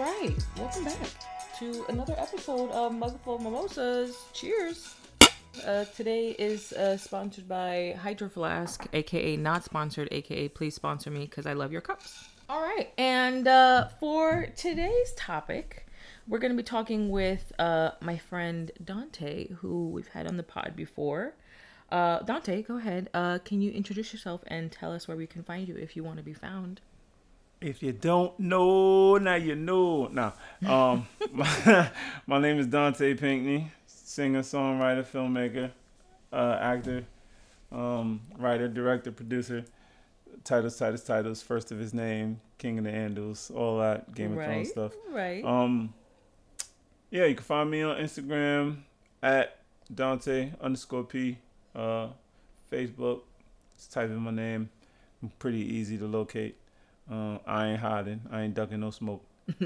right, welcome back to another episode of Mugful of Mimosas. Cheers. Uh, today is uh, sponsored by Hydro Flask, aka not sponsored, aka please sponsor me because I love your cups. All right, and uh, for today's topic, we're going to be talking with uh, my friend Daunte, who we've had on the pod before. Uh, Daunte, go ahead. Uh, can you introduce yourself and tell us where we can find you if you want to be found? If you don't know, now you know. Now, um, my, my name is Daunte Pinckney, singer, songwriter, filmmaker, uh, actor, um, writer, director, producer. Titles, titles, titles. First of his name, King of the Andals, all that Game of right, Thrones stuff. Right. Um, yeah, you can find me on Instagram at Daunte underscore P. Uh, Facebook, just type in my name. I'm pretty easy to locate. Uh, I ain't hiding. I ain't ducking no smoke.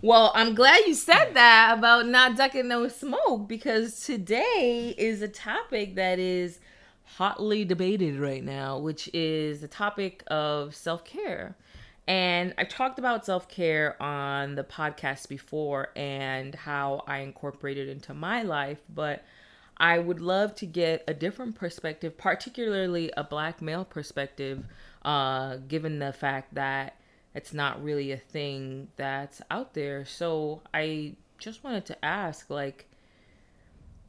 Well, I'm glad you said that about not ducking no smoke because today is a topic that is hotly debated right now, which is the topic of self care. And I talked about self care on the podcast before and how I incorporate it into my life, but I would love to get a different perspective, particularly a black male perspective, uh, given the fact that it's not really a thing that's out there. So I just wanted to ask like,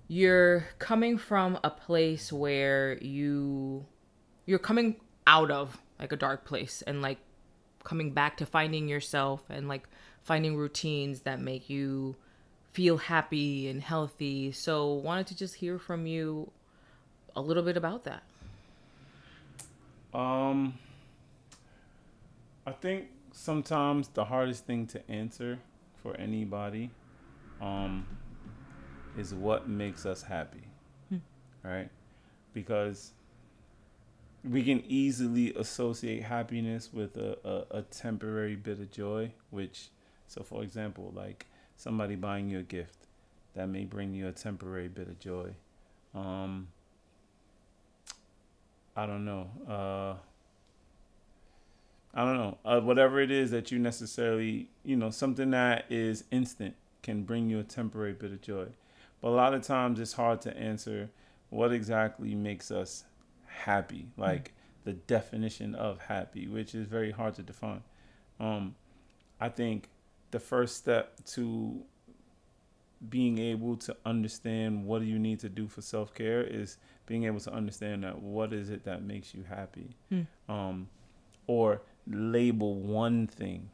you're coming from a place where you you're coming out of like a dark place and like coming back to finding yourself and like finding routines that make you feel happy and healthy. So wanted to just hear from you a little bit about that. Um, I think sometimes the hardest thing to answer for anybody, um, is what makes us happy, right? Because we can easily associate happiness with a, a, a temporary bit of joy, which, so for example, like somebody buying you a gift, that may bring you a temporary bit of joy. Um, I don't know. Uh, I don't know. Uh, whatever it is that you necessarily, you know, something that is instant can bring you a temporary bit of joy. But a lot of times it's hard to answer what exactly makes us happy, like the definition of happy, which is very hard to define. Um, I think the first step to being able to understand what do you need to do for self care is being able to understand that what is it that makes you happy, um, or label one thing,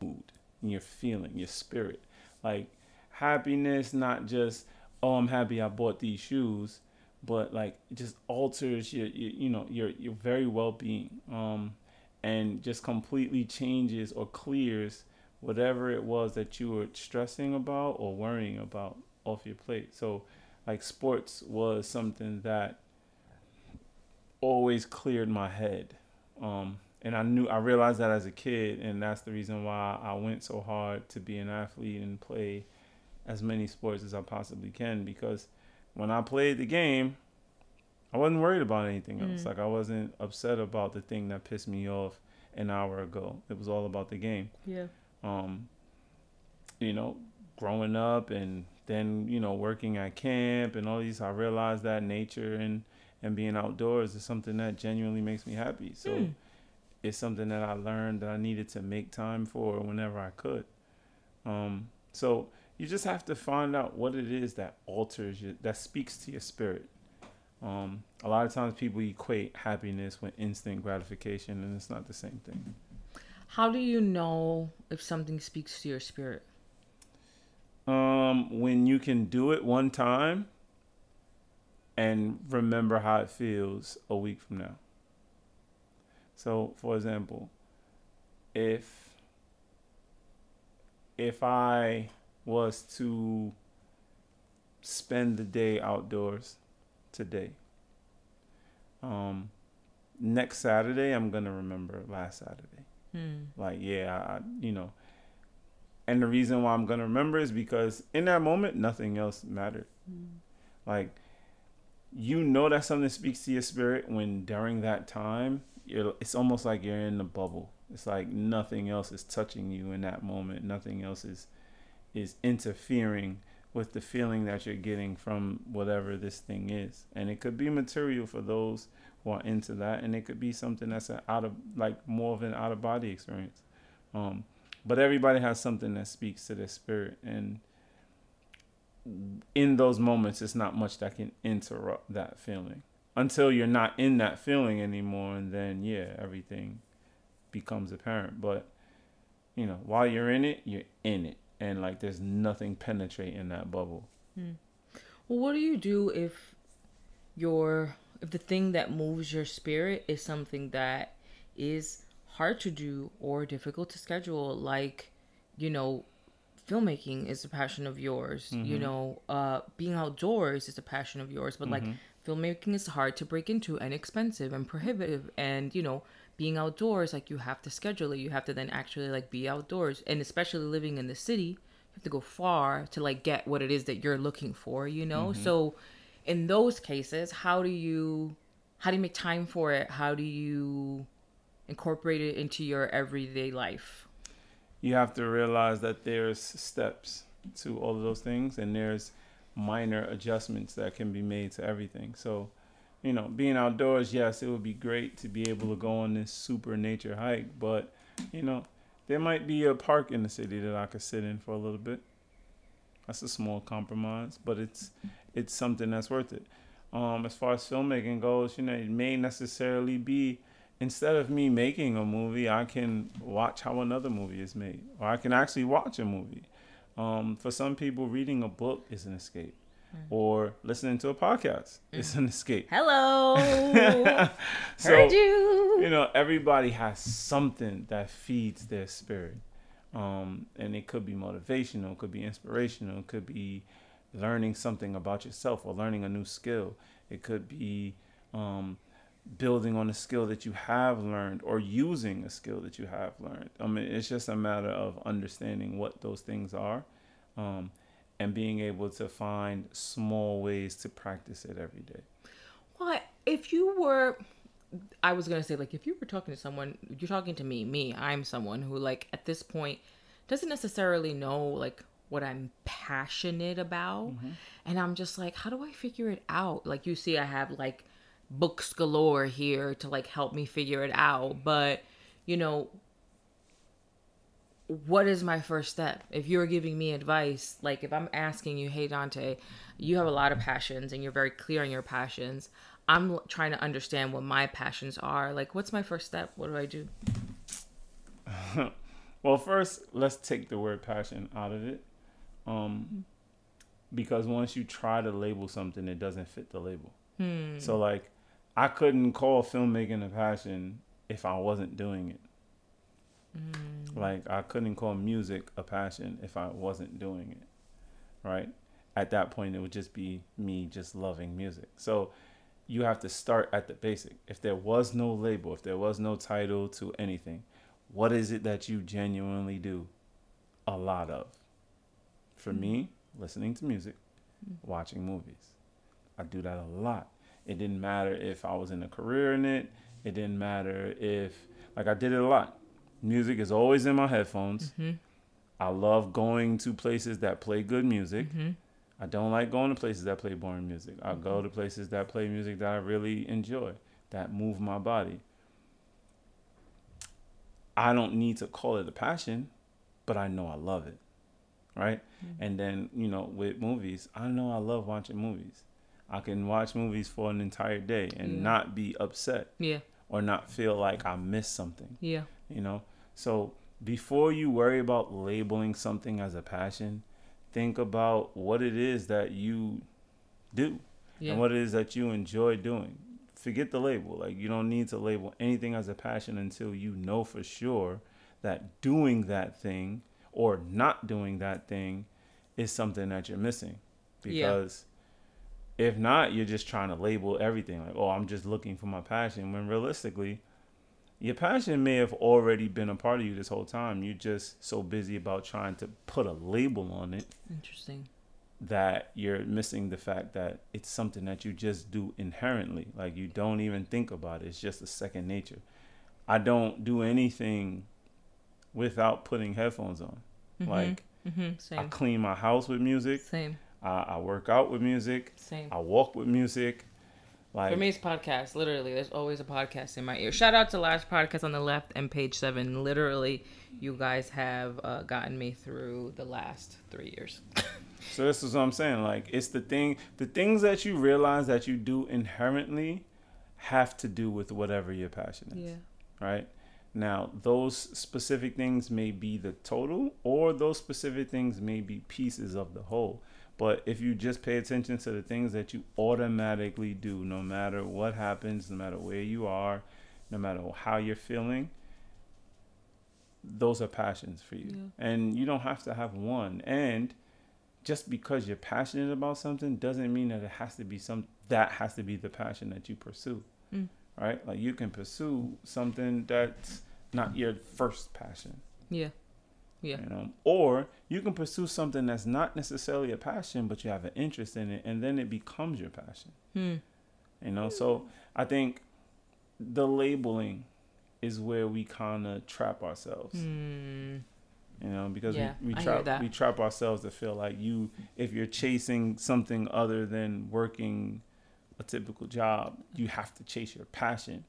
mood, your feeling, your spirit, like happiness, not just oh I'm happy I bought these shoes, but like it just alters your, your you know your your very well being, um, and just completely changes or clears whatever it was that you were stressing about or worrying about off your plate. So, like sports was something that always cleared my head. Um, and I knew I realized that as a kid, and that's the reason why I went so hard to be an athlete and play as many sports as I possibly can. Because when I played the game, I wasn't worried about anything else. Mm. Like I wasn't upset about the thing that pissed me off an hour ago. It was all about the game Yeah. um, you know, growing up and then, you know, working at camp and all these, I realized that nature and, and being outdoors is something that genuinely makes me happy. So Hmm. It's something that I learned that I needed to make time for whenever I could. Um, so you just have to find out what it is that alters you, that speaks to your spirit. Um, a lot of times people equate happiness with instant gratification, and it's not the same thing. How do you know if something speaks to your spirit? Um, when you can do it one time and remember how it feels a week from now. So, for example, if if I was to spend the day outdoors today, um, next Saturday I'm gonna remember last Saturday. Hmm. like yeah I, I- you know and the reason why i'm gonna remember is because in that moment nothing else mattered. Like you know that something speaks to your spirit when during that time you're it's almost like you're in the bubble. It's like nothing else is touching you in that moment. Nothing else is is interfering with the feeling that you're getting from whatever this thing is. And it could be material for those who are into that and it could be something that's an out of like more of an out of body experience. Um but everybody has something that speaks to their spirit and in those moments it's not much that can interrupt that feeling until you're not in that feeling anymore and then yeah everything becomes apparent but you know while you're in it you're in it and like there's nothing penetrating that bubble hmm. well what do you do if your if the thing that moves your spirit is something that is hard to do or difficult to schedule like you know filmmaking is a passion of yours. Mm-hmm. You know, uh, being outdoors is a passion of yours. But mm-hmm. like filmmaking is hard to break into and expensive and prohibitive. And you know, being outdoors, like you have to schedule it. You have to then actually like be outdoors. And especially living in the city, you have to go far to like get what it is that you're looking for. You know, mm-hmm. so in those cases, how do you how do you make time for it? How do you incorporate it into your everyday life? you have to realize that there's steps to all of those things and there's minor adjustments that can be made to everything. So, you know, being outdoors, yes, it would be great to be able to go on this super nature hike, but you know, there might be a park in the city that I could sit in for a little bit. That's a small compromise, but it's it's something that's worth it. Um, as far as filmmaking goes, you know, it may necessarily be instead of me making a movie, I can watch how another movie is made, or I can actually watch a movie. Um, for some people, reading a book is an escape, mm. or listening to a podcast mm. is an escape. Hello, so, heard you. You know, everybody has something that feeds their spirit, um, and it could be motivational, it could be inspirational, it could be learning something about yourself or learning a new skill. It could be um, building on a skill that you have learned or using a skill that you have learned. I mean, it's just a matter of understanding what those things are um, and being able to find small ways to practice it every day. Well, if you were, I was going to say, like, if you were talking to someone, you're talking to me, me, I'm someone who, like, at this point doesn't necessarily know, like, what I'm passionate about. Mm-hmm. And I'm just like, how do I figure it out? Like, you see, I have, like, books galore here to like help me figure it out. But, you know, what is my first step? If you're giving me advice, like if I'm asking you, hey, Daunte, you have a lot of passions and you're very clear on your passions. I'm trying to understand what my passions are. Like, what's my first step? What do I do? well, first, let's take the word passion out of it. Um, because once you try to label something, it doesn't fit the label. Hmm. So, like, I couldn't call filmmaking a passion if I wasn't doing it. Mm. Like I couldn't call music a passion if I wasn't doing it. Right? At that point it would just be me just loving music. So you have to start at the basic. If there was no label, if there was no title to anything, what is it that you genuinely do a lot of? For mm. me, listening to music, mm. watching movies. I do that a lot. It didn't matter if I was in a career in it. It didn't matter if, like, I did it a lot. Music is always in my headphones. Mm-hmm. I love going to places that play good music. Mm-hmm. I don't like going to places that play boring music. I go mm-hmm. to places that play music that I really enjoy, that move my body. I don't need to call it a passion, but I know I love it. Right? Mm-hmm. And then, you know, with movies, I know I love watching movies. I can watch movies for an entire day and yeah. not be upset. Yeah. Or not feel like I missed something. Yeah. You know? So before you worry about labeling something as a passion, think about what it is that you do yeah. and what it is that you enjoy doing. Forget the label. Like you don't need to label anything as a passion until you know for sure that doing that thing or not doing that thing is something that you're missing. Because if not, you're just trying to label everything like, oh, I'm just looking for my passion. When realistically, your passion may have already been a part of you this whole time. You're just so busy about trying to put a label on it. Interesting. that you're missing the fact that it's something that you just do inherently. Like you don't even think about it. It's just a second nature. I don't do anything without putting headphones on. Mm-hmm. Like Mm-hmm. I clean my house with music. Same. I, I work out with music. Same. I walk with music. Like For me, it's podcasts. Literally, there's always a podcast in my ear. Shout out to Last Podcast on the left and page seven. Literally, you guys have uh, gotten me through the last three years. So this is what I'm saying. Like it's the thing, the things that you realize that you do inherently have to do with whatever your passion is. yeah. Right. Now, those specific things may be the total, or those specific things may be pieces of the whole. But if you just pay attention to the things that you automatically do, no matter what happens, no matter where you are, no matter how you're feeling, those are passions for you. Yeah. And you don't have to have one. And just because you're passionate about something doesn't mean that it has to be some that has to be the passion that you pursue. Mm. Right? Like you can pursue something that's not your first passion. Yeah. Yeah. You know, or you can pursue something that's not necessarily a passion, but you have an interest in it, and then it becomes your passion. Hmm. You know, so I think the labeling is where we kind of trap ourselves. Hmm. You know, because Yeah, we, we trap we trap ourselves to feel like you, if you're chasing something other than working a typical job, you have to chase your passion.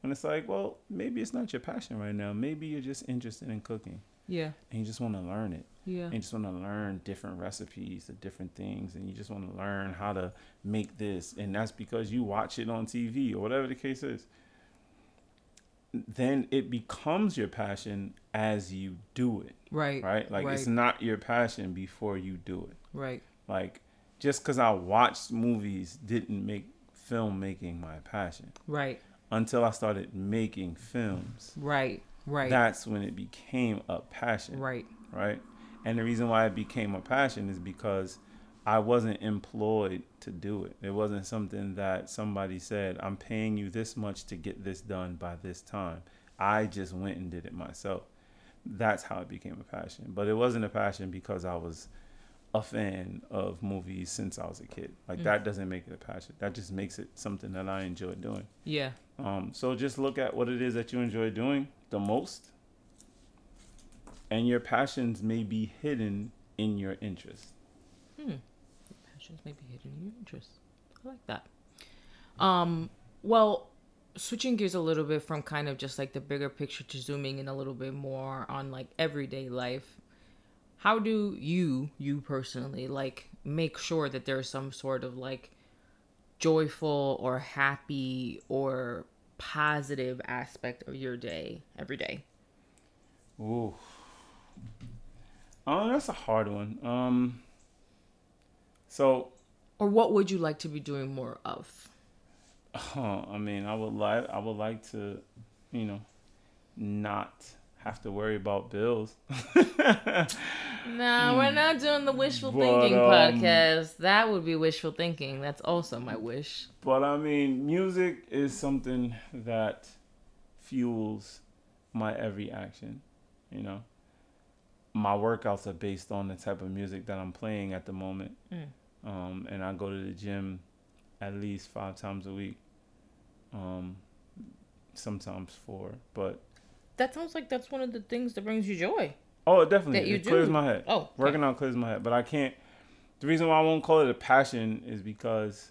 When it's like, well, maybe it's not your passion right now. Maybe you're just interested in cooking Yeah. and you just want to learn it. Yeah. And you just want to learn different recipes, the different things, and you just want to learn how to make this. And that's because you watch it on TV or whatever the case is. Then it becomes your passion as you do it, Right. right? Like it's not your passion before you do it. Right. Like just because I watched movies didn't make filmmaking my passion Right. until I started making films. Right. Right. That's when it became a passion right. right? And the reason why it became a passion is because I wasn't employed to do it. It wasn't something that somebody said, I'm paying you this much to get this done by this time. I just went and did it myself. That's how it became a passion. But it wasn't a passion because I was a fan of movies since I was a kid. Like Mm. that doesn't make it a passion. That just makes it something that I enjoy doing. Yeah. Um, so just look at what it is that you enjoy doing the most, and your passions may be hidden in your interest. Hmm. Passions may be hidden in your interests. I like that. Um. Well, switching gears a little bit from kind of just like the bigger picture to zooming in a little bit more on like everyday life. How do you, you personally, like make sure that there's some sort of like joyful or happy or positive aspect of your day every day? Ooh. Oh, that's a hard one. Um. So, Or what would you like to be doing more of? Oh, I mean, I would like, I would like to, you know, not have to worry about bills. No, we're not doing the wishful But, thinking um, podcast. That would be wishful thinking. That's also my wish. But I mean, music is something that fuels my every action. You know, my workouts are based on the type of music that I'm playing at the moment. Mm. Um, and I go to the gym at least five times a week. Um, sometimes four, but That sounds like that's one of the things that brings you joy. oh, it definitely That you it clears my head. Oh, okay. Working out clears my head, but I can't. The reason why I won't call it a passion is because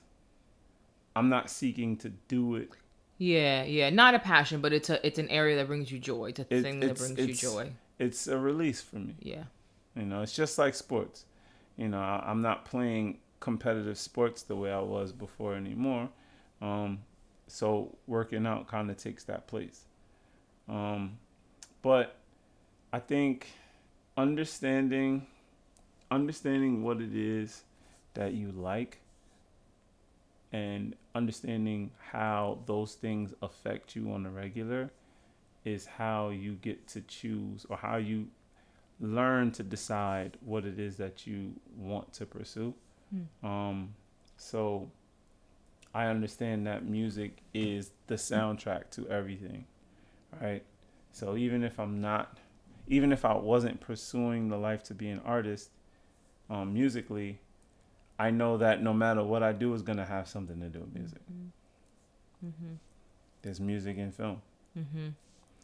I'm not seeking to do it Yeah, yeah. Not a passion, but it's a it's an area that brings you joy. It's a It- thing that brings you joy. it's a release for me. Yeah. You know, it's just like sports. You know, I, I'm not playing competitive sports the way I was before anymore. Um, so working out kind of takes that place. Um, but I think understanding understanding what it is that you like and understanding how those things affect you on a regular is how you get to choose or how you learn to decide what it is that you want to pursue. Hmm. Um, so I understand that music is the soundtrack to everything, right? So even if I'm not, even if I wasn't pursuing the life to be an artist, um, musically, I know that no matter what I do is gonna have something to do with music. Mm-hmm. There's music in film. Mm-hmm.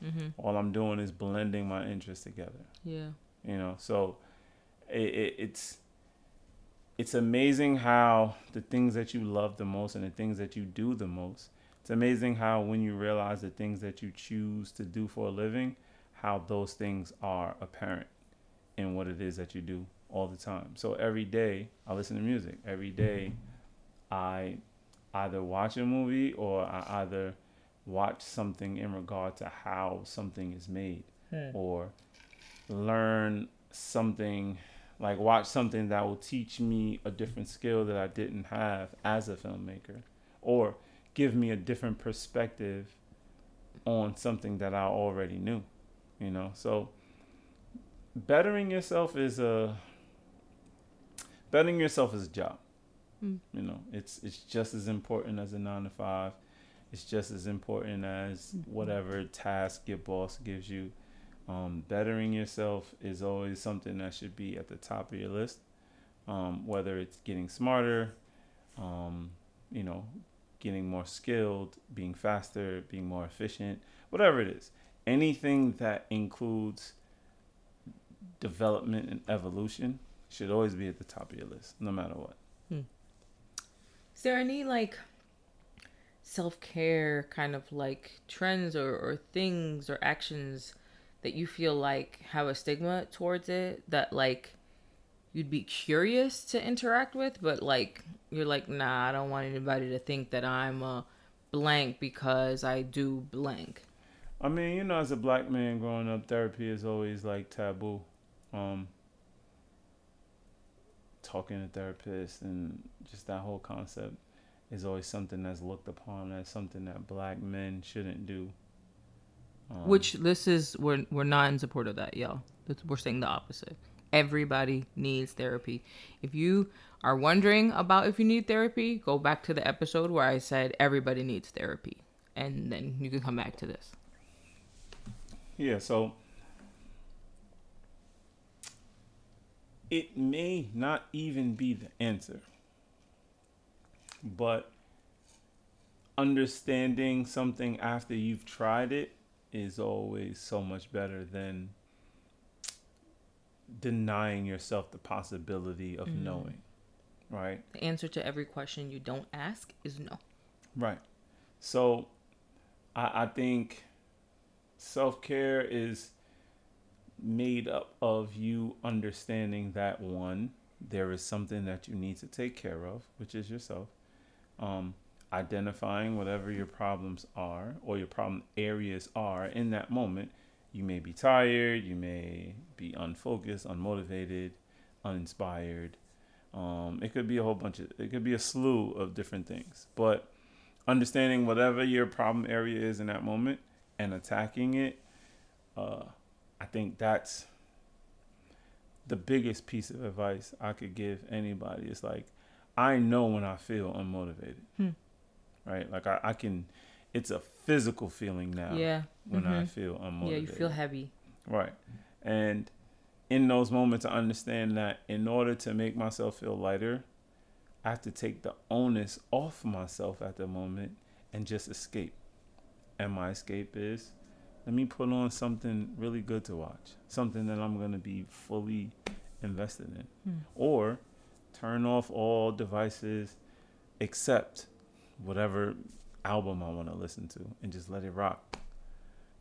Mm-hmm. All I'm doing is blending my interests together. Yeah. You know, so it, it, it's it's amazing how the things that you love the most and the things that you do the most. It's amazing how when you realize the things that you choose to do for a living, how those things are apparent in what it is that you do all the time. So every day I listen to music. Every day I either watch a movie or I either watch something in regard to how something is made Hmm. or learn something like watch something that will teach me a different skill that I didn't have as a filmmaker or give me a different perspective on something that I already knew you know? So bettering yourself is a bettering yourself is a job Mm. you know? It's it's just as important as a 9 to 5 it's just as important as whatever task your boss gives you. Um, bettering yourself is always something that should be at the top of your list. Um, whether it's getting smarter, um, you know, getting more skilled, being faster, being more efficient, whatever it is. Anything that includes development and evolution should always be at the top of your list, no matter what. Hmm. Is there any like self care kind of like trends or, or things or actions that you feel like have a stigma towards it that like you'd be curious to interact with, but like you're like, nah, I don't want anybody to think that I'm a blank because I do blank. I mean, you know, as a black man growing up, therapy is always like taboo. Um, talking to therapists and just that whole concept is always something that's looked upon as something that black men shouldn't do. Um, Which this is we're we're not in support of that, y'all. We're saying the opposite. Everybody needs therapy. If you are wondering about if you need therapy, go back to the episode where I said everybody needs therapy, and then you can come back to this. Yeah, so it may not even be the answer, but understanding something after you've tried it is always so much better than denying yourself the possibility of knowing, right? The answer to every question you don't ask is no. Right. So I, I think self care is made up of you understanding that one, there is something that you need to take care of, which is yourself. Um, identifying whatever your problems are or your problem areas are in that moment. You may be tired, you may be unfocused, unmotivated, uninspired. Um, it could be a whole bunch of, it could be a slew of different things. But understanding whatever your problem area is in that moment and attacking it, uh, I think that's the biggest piece of advice I could give anybody. It's like, I know when I feel unmotivated, Hmm. right? Like I, I can, it's a physical feeling now Yeah. when I Mhm. feel unmotivated. Yeah, you feel heavy. Right. And in those moments, I understand that in order to make myself feel lighter, I have to take the onus off myself at the moment and just escape. And my escape is let me put on something really good to watch, something that I'm going to be fully invested in. Hmm. Or turn off all devices except whatever album I want to listen to and just let it rock.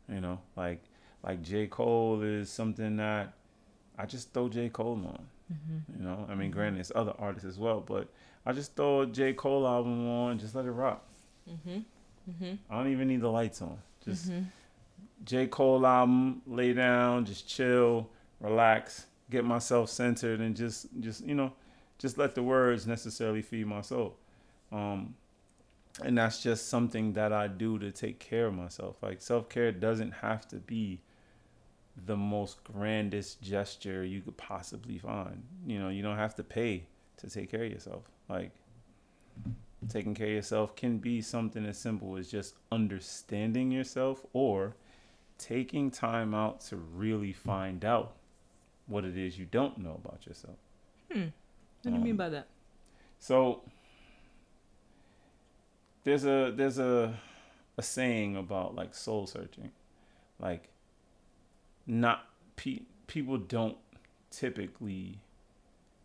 You know, like like J. Cole is something that I just throw J. Cole on. Mm-hmm. You know, I mean, granted, it's other artists as well, but I just throw a J. Cole album on, just let it rock. Mm-hmm. Mm-hmm. I don't even need the lights on. Just mm-hmm. J. Cole album, lay down, just chill, relax, get myself centered, and just, just you know, just let the words necessarily feed my soul. Um, and that's just something that I do to take care of myself. Like self care doesn't have to be the most grandest gesture you could possibly find. You know, you don't have to pay to take care of yourself. Like taking care of yourself can be something as simple as just understanding yourself or taking time out to really find out what it is you don't know about yourself. Hmm. What do you mean Um, by that? So there's a there's a a saying about like soul searching, like not pe- people don't typically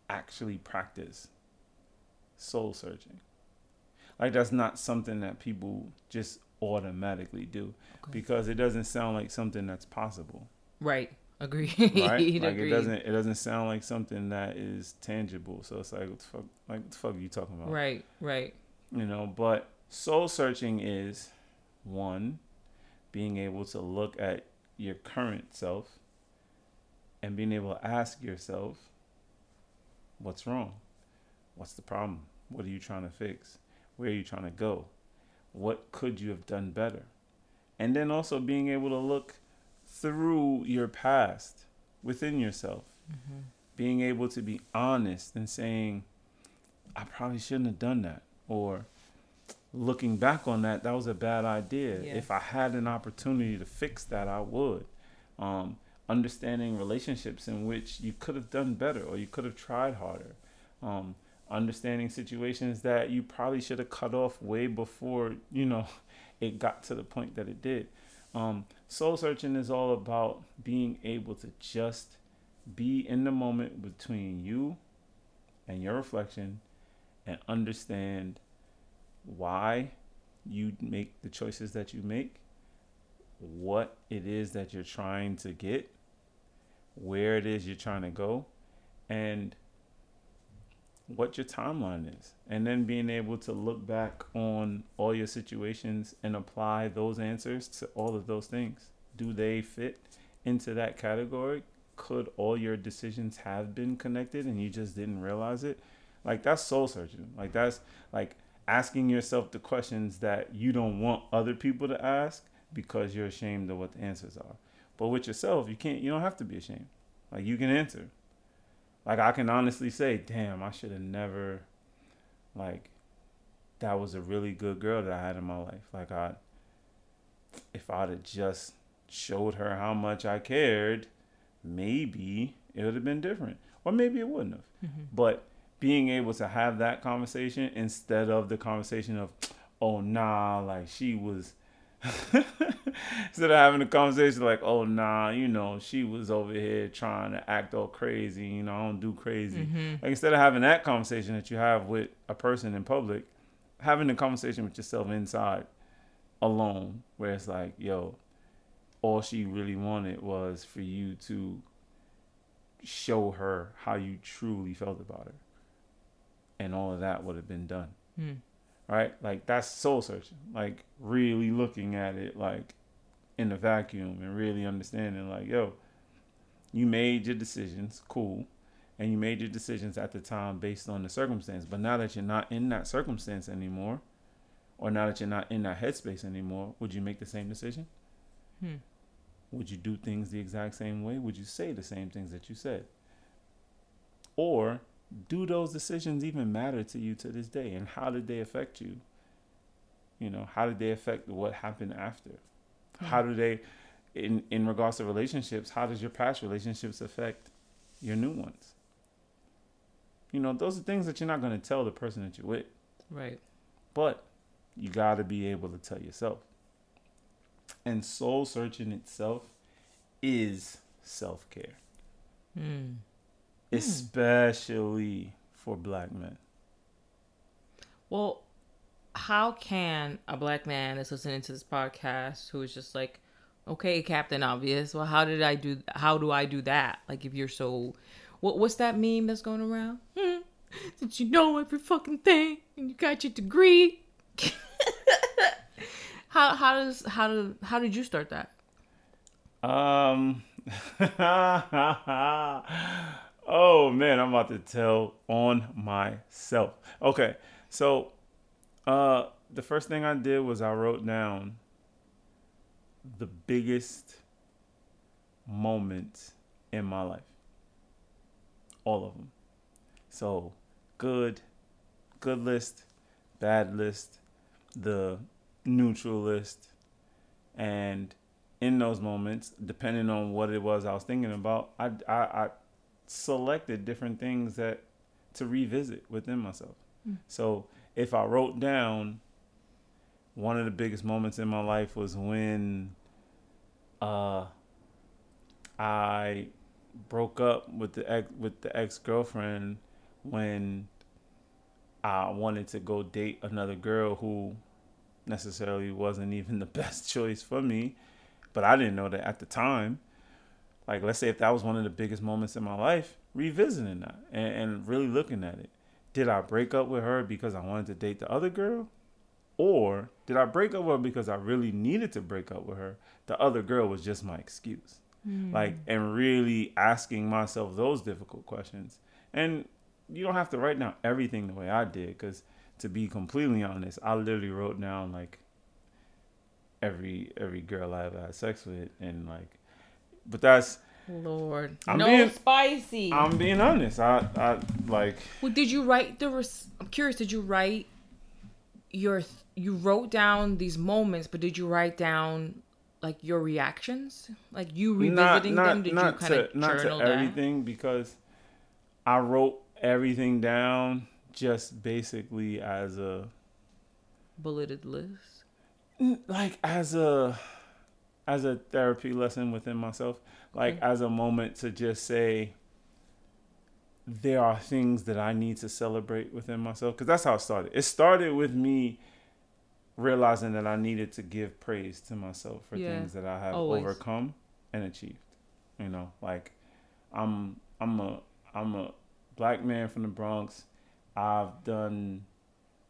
actually practice soul searching. Like that's not something that people just automatically do okay. because it doesn't sound like something that's possible. Right. Agree. right? Like it doesn't it doesn't sound like something that is tangible. So it's like what the fuck like what the fuck are you talking about? Right, right. You know, but soul searching is one, being able to look at your current self and being able to ask yourself, what's wrong? What's the problem? What are you trying to fix? Where are you trying to go? What could you have done better? And then also being able to look through your past within yourself. Mm-hmm. Being able to be honest and saying, I probably shouldn't have done that. Or looking back on that, that was a bad idea. Yeah. If I had an opportunity to fix that, I would. Um, understanding relationships in which you could have done better or you could have tried harder. Um, understanding situations that you probably should have cut off way before you know it got to the point that it did. Um, soul searching is all about being able to just be in the moment between you and your reflection and understand why you make the choices that you make, what it is that you're trying to get, where it is you're trying to go, and what your timeline is. And then being able to look back on all your situations and apply those answers to all of those things. Do they fit into that category? Could all your decisions have been connected and you just didn't realize it? Like that's soul searching. Like that's like asking yourself the questions that you don't want other people to ask because you're ashamed of what the answers are. But with yourself, you can't you don't have to be ashamed. Like you can answer. Like I can honestly say, damn, I should have never like that was a really good girl that I had in my life. Like I if I'd have just showed her how much I cared, maybe it would have been different. Or maybe it wouldn't have. Mm-hmm. But being able to have that conversation instead of the conversation of, oh nah, like she was instead of having a conversation like, oh nah, you know, she was over here trying to act all crazy, you know, I don't do crazy. Mm-hmm. Like instead of having that conversation that you have with a person in public, having a conversation with yourself inside alone, where it's like, yo, all she really wanted was for you to show her how you truly felt about her and all of that would have been done. Hmm. Right? Like that's soul searching. Like really looking at it like in the vacuum and really understanding like, yo, you made your decisions, cool. And you made your decisions at the time based on the circumstance. But now that you're not in that circumstance anymore, or now that you're not in that headspace anymore, would you make the same decision? Hmm. Would you do things the exact same way? Would you say the same things that you said? Or do those decisions even matter to you to this day? And how did they affect you? You know how did they affect what happened after? Mm-hmm. how do they in in regards to relationships how does your past relationships affect your new ones? You know those are things that you're not going to tell the person that you're with. Right. But you got to be able to tell yourself. And soul searching itself is self-care. Mm. Hmm. especially for black men. Well, how can a black man that's listening to this podcast who is just like, okay, Captain Obvious, well, how did I do? How do I do that? Like, if you're so, what what's that meme that's going around? Hmm, did you know every fucking thing and you got your degree? how how does how do how did you start that? Um. Oh man, I'm about to tell on myself. Okay, so uh, the first thing I did was I wrote down the biggest moments in my life. All of them. So good, good list, bad list, the neutral list, and in those moments, depending on what it was I was thinking about, I I, I selected different things that to revisit within myself. Mm. So if I wrote down one of the biggest moments in my life was when uh I broke up with the ex with the ex girlfriend when I wanted to go date another girl who necessarily wasn't even the best choice for me, but I didn't know that at the time. Like, let's say if that was one of the biggest moments in my life, revisiting that and, and really looking at it. Did I break up with her because I wanted to date the other girl? Or did I break up with her because I really needed to break up with her? The other girl was just my excuse. Mm. Like, and really asking myself those difficult questions. And you don't have to write down everything the way I did, because to be completely honest, I literally wrote down like every every girl I ever had sex with, and like, but that's Lord, I'm no being, spicy. I'm being honest. I I like. Well, did you write the? Res- I'm curious. Did you write your? You wrote down these moments, but did you write down like your reactions, like you revisiting not, not, them? Did not you kind of not to everything because I wrote everything down just basically as a bulleted list like as a as a therapy lesson within myself like mm-hmm. as a moment to just say there are things that I need to celebrate within myself because that's how it started. It started with me realizing that I needed to give praise to myself for yeah, things that I have always. overcome and achieved. You know, like I'm I'm a I'm a black man from the Bronx. I've done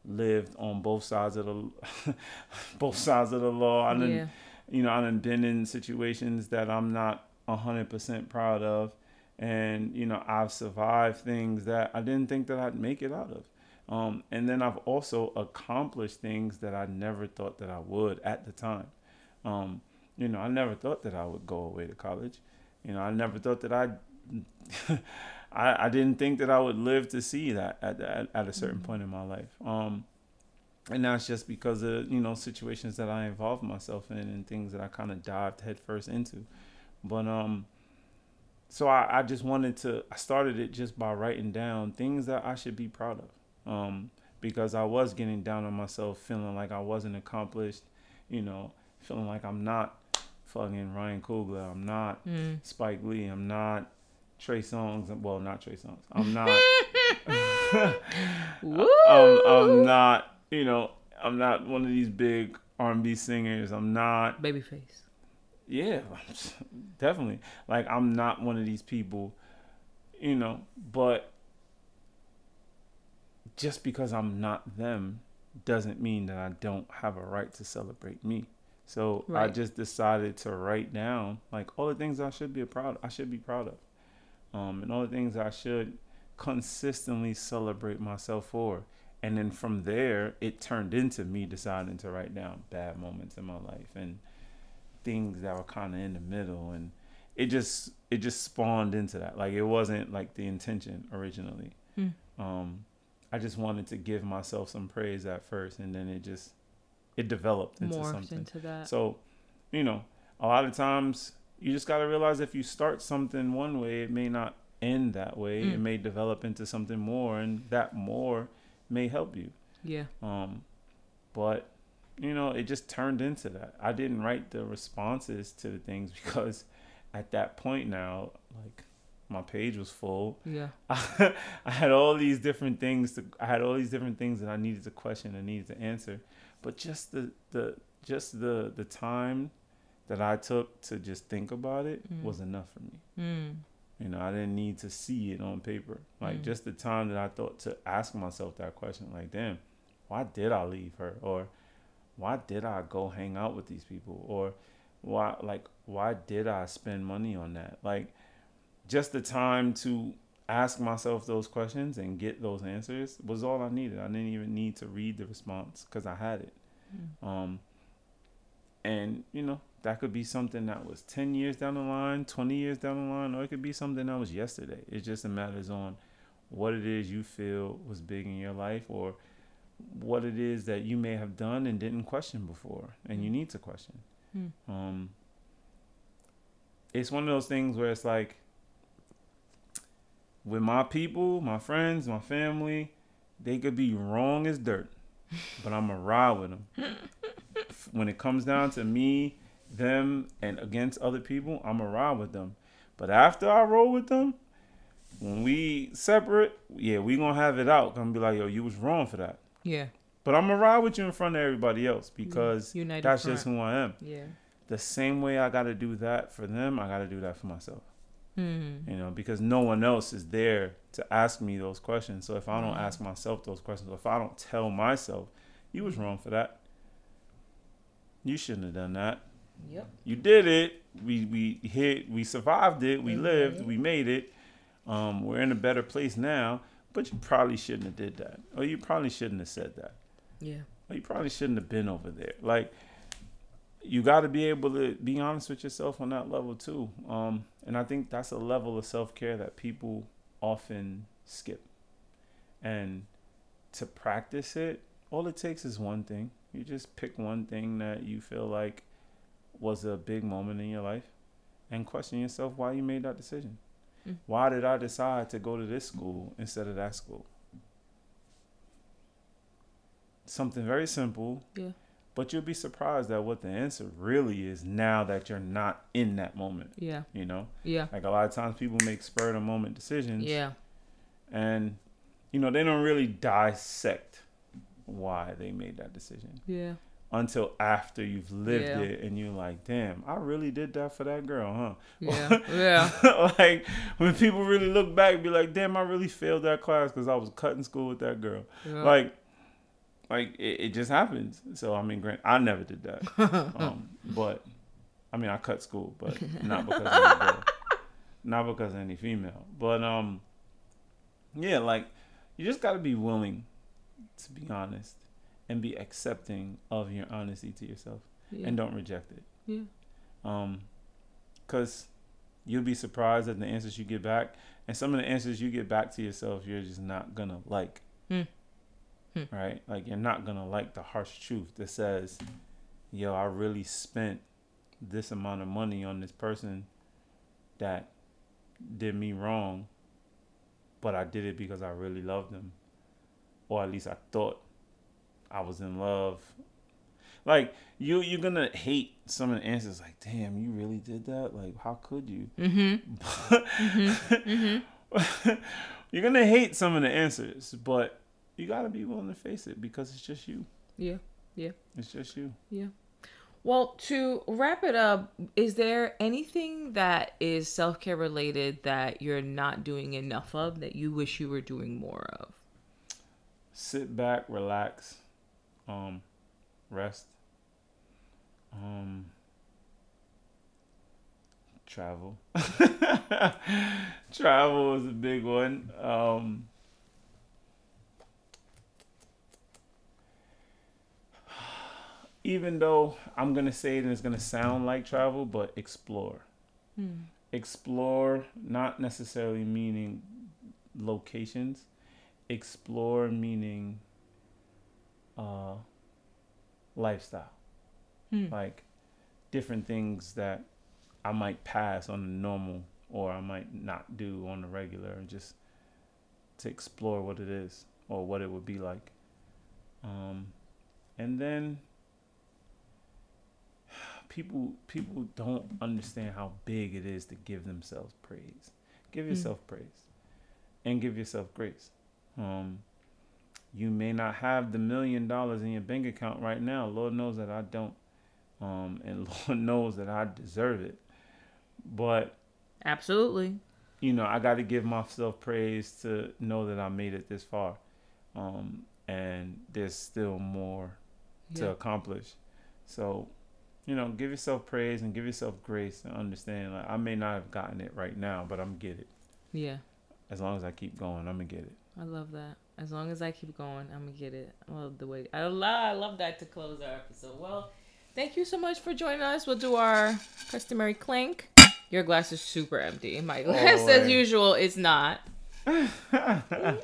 lived on both sides of the both sides of the law. I done, yeah. You know, I've been in situations that I'm not hundred percent proud of, and you know, I've survived things that I didn't think that I'd make it out of. Um, and then I've also accomplished things that I never thought that I would at the time. Um, you know, I never thought that I would go away to college. You know, I never thought that I'd I, I didn't think that I would live to see that at at, at a certain mm-hmm. point in my life. Um, and that's just because of you know situations that I involved myself in and things that I kind of dived headfirst into. But um, so I, I just wanted to. I started it just by writing down things that I should be proud of. Um, because I was getting down on myself, feeling like I wasn't accomplished. You know, feeling like I'm not fucking Ryan Coogler. I'm not mm. Spike Lee. I'm not Trey Songz. Well, not Trey Songz. I'm not. I'm, I'm not. You know, I'm not one of these big R&B singers. I'm not Babyface. Yeah, definitely. Like I'm not one of these people. You know, but just because I'm not them doesn't mean that I don't have a right to celebrate me. So right. I just decided to write down like all the things I should be proud. I should be proud of um, and all the things I should consistently celebrate myself for. And then from there, it turned into me deciding to write down bad moments in my life and things that were kind of in the middle. And it just it just spawned into that. Like it wasn't like the intention originally. Mm. Um, I just wanted to give myself some praise at first, and then it just it developed into Morphed something. Into that. So, you know, a lot of times you just got to realize if you start something one way, it may not end that way. Mm. It may develop into something more, and that more may help you. Yeah. Um, but you know, it just turned into that. I didn't write the responses to the things because at that point now, like my page was full. Yeah. I, I had all these different things to I had all these different things that I needed to question and needed to answer. But just the the just the the time that I took to just think about it mm. was enough for me. Mm. You know, I didn't need to see it on paper. Like mm. just the time that I thought to ask myself that question, like, damn, why did I leave her? Or why did I go hang out with these people? Or why like why did I spend money on that? Like just the time to ask myself those questions and get those answers was all I needed. I didn't even need to read the response because I had it. Mm. Um, and you know, that could be something that was 10 years down the line, 20 years down the line, or it could be something that was yesterday. It just matters on what it is you feel was big in your life or what it is that you may have done and didn't question before and you need to question. Hmm. Um, it's one of those things where it's like with my people, my friends, my family, They could be wrong as dirt, but I'm to ride with them. when it comes down to me, them, and against other people, I'm to ride with them. But after I roll with them, when we separate, yeah, we to have it out. Gonna be like, yo, you was wrong for that. Yeah. But I'm to ride with you in front of everybody else because United that's front. just who I am. Yeah. The same way I got to do that for them, I got to do that for myself. Hmm. you know, because no one else is there to ask me those questions. So if I don't Mhm. ask myself those questions, if I don't tell myself, you was wrong for that. You shouldn't have done that. Yep. You did it. We we hit. We survived it. We lived. We made it. Um, we're in a better place now. But you probably shouldn't have did that, or you probably shouldn't have said that, Yeah. or you probably shouldn't have been over there. Like you got to be able to be honest with yourself on that level too. Um, and I think that's a level of self care that people often skip. And to practice it, all it takes is one thing. You just pick one thing that you feel like was a big moment in your life and question yourself why you made that decision. Mm. Why did I decide to go to this school instead of that school? Something very simple. Yeah. But you'll be surprised at what the answer really is now that you're not in that moment. Yeah. You know, Yeah. like a lot of times people make spur of the moment decisions, Yeah. and you know they don't really dissect why they made that decision Yeah. Until after you've lived Yeah. it and you're like, damn, I really did that for that girl, huh? Yeah. Yeah. like when people really look back, be like, damn, I really failed that class because I was cutting school with that girl. Yeah. Like, like it, it just happens. So I mean, grant I never did that, um, but I mean, I cut school, but not because of any girl, not because of any female. But um, yeah, like you just got to be willing to be honest and be accepting of your honesty to yourself yeah. and don't reject it. Yeah. Um, cause you'll be surprised at the answers you get back, and some of the answers you get back to yourself, you're just not gonna like. Hmm. Hmm. Right? Like you're not gonna like the harsh truth that says, "Yo, I really spent this amount of money on this person that did me wrong, but I did it because I really loved them, or at least I thought I was in love." Like you, you're gonna hate some of the answers. Like, damn, you really did that. Like, how could you? Mm-hmm. Mm-hmm. you're gonna hate some of the answers, but you gotta be willing to face it because it's just you. Yeah. Yeah. It's just you. Yeah. Well, to wrap it up, is there anything that is self care related that you're not doing enough of that you wish you were doing more of? Sit back, relax, um, rest, um, travel. travel is a big one. Um, even though I'm gonna say it and it's gonna sound like travel, but explore. Hmm. Explore, not necessarily meaning locations. Explore meaning uh, lifestyle, Hmm. like different things that I might pass on the normal or I might not do on the regular, and just to explore what it is or what it would be like. Um, and then people people don't understand how big it is to give themselves praise. Give Mm. yourself praise and give yourself grace. Um, you may not have the million dollars in your bank account right now. Lord knows that I don't. Um, and Lord knows that I deserve it. But Absolutely. you know, I got to give myself praise to know that I made it this far. Um, and there's still more to Yeah. accomplish. So, you know, give yourself praise and give yourself grace and understand like I may not have gotten it right now, but I'm get it. Yeah. As long as I keep going, I'm gonna get it. I love that. As long as I keep going, I'm gonna get it. I love the way I love. I love that to close our episode. Well, thank you so much for joining us. We'll do our customary clink. Your glass is super empty. My glass, as usual, is not.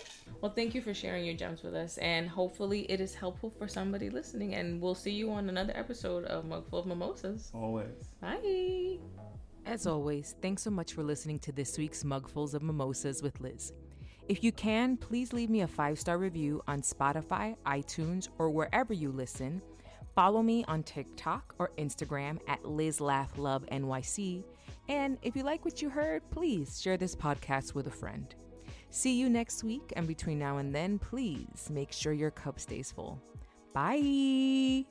Well, thank you for sharing your gems with us, and hopefully, it is helpful for somebody listening. And we'll see you on another episode of Mugful of Mimosas. Always. Bye. As always, thanks so much for listening to this week's Mugfuls of Mimosas with Liz. If you can, please leave me a five star review on Spotify, iTunes, or wherever you listen. Follow me on TikTok or Instagram at LizLaughLoveNYC. And if you like what you heard, please share this podcast with a friend. See you next week, and between now and then, please make sure your cup stays full. Bye.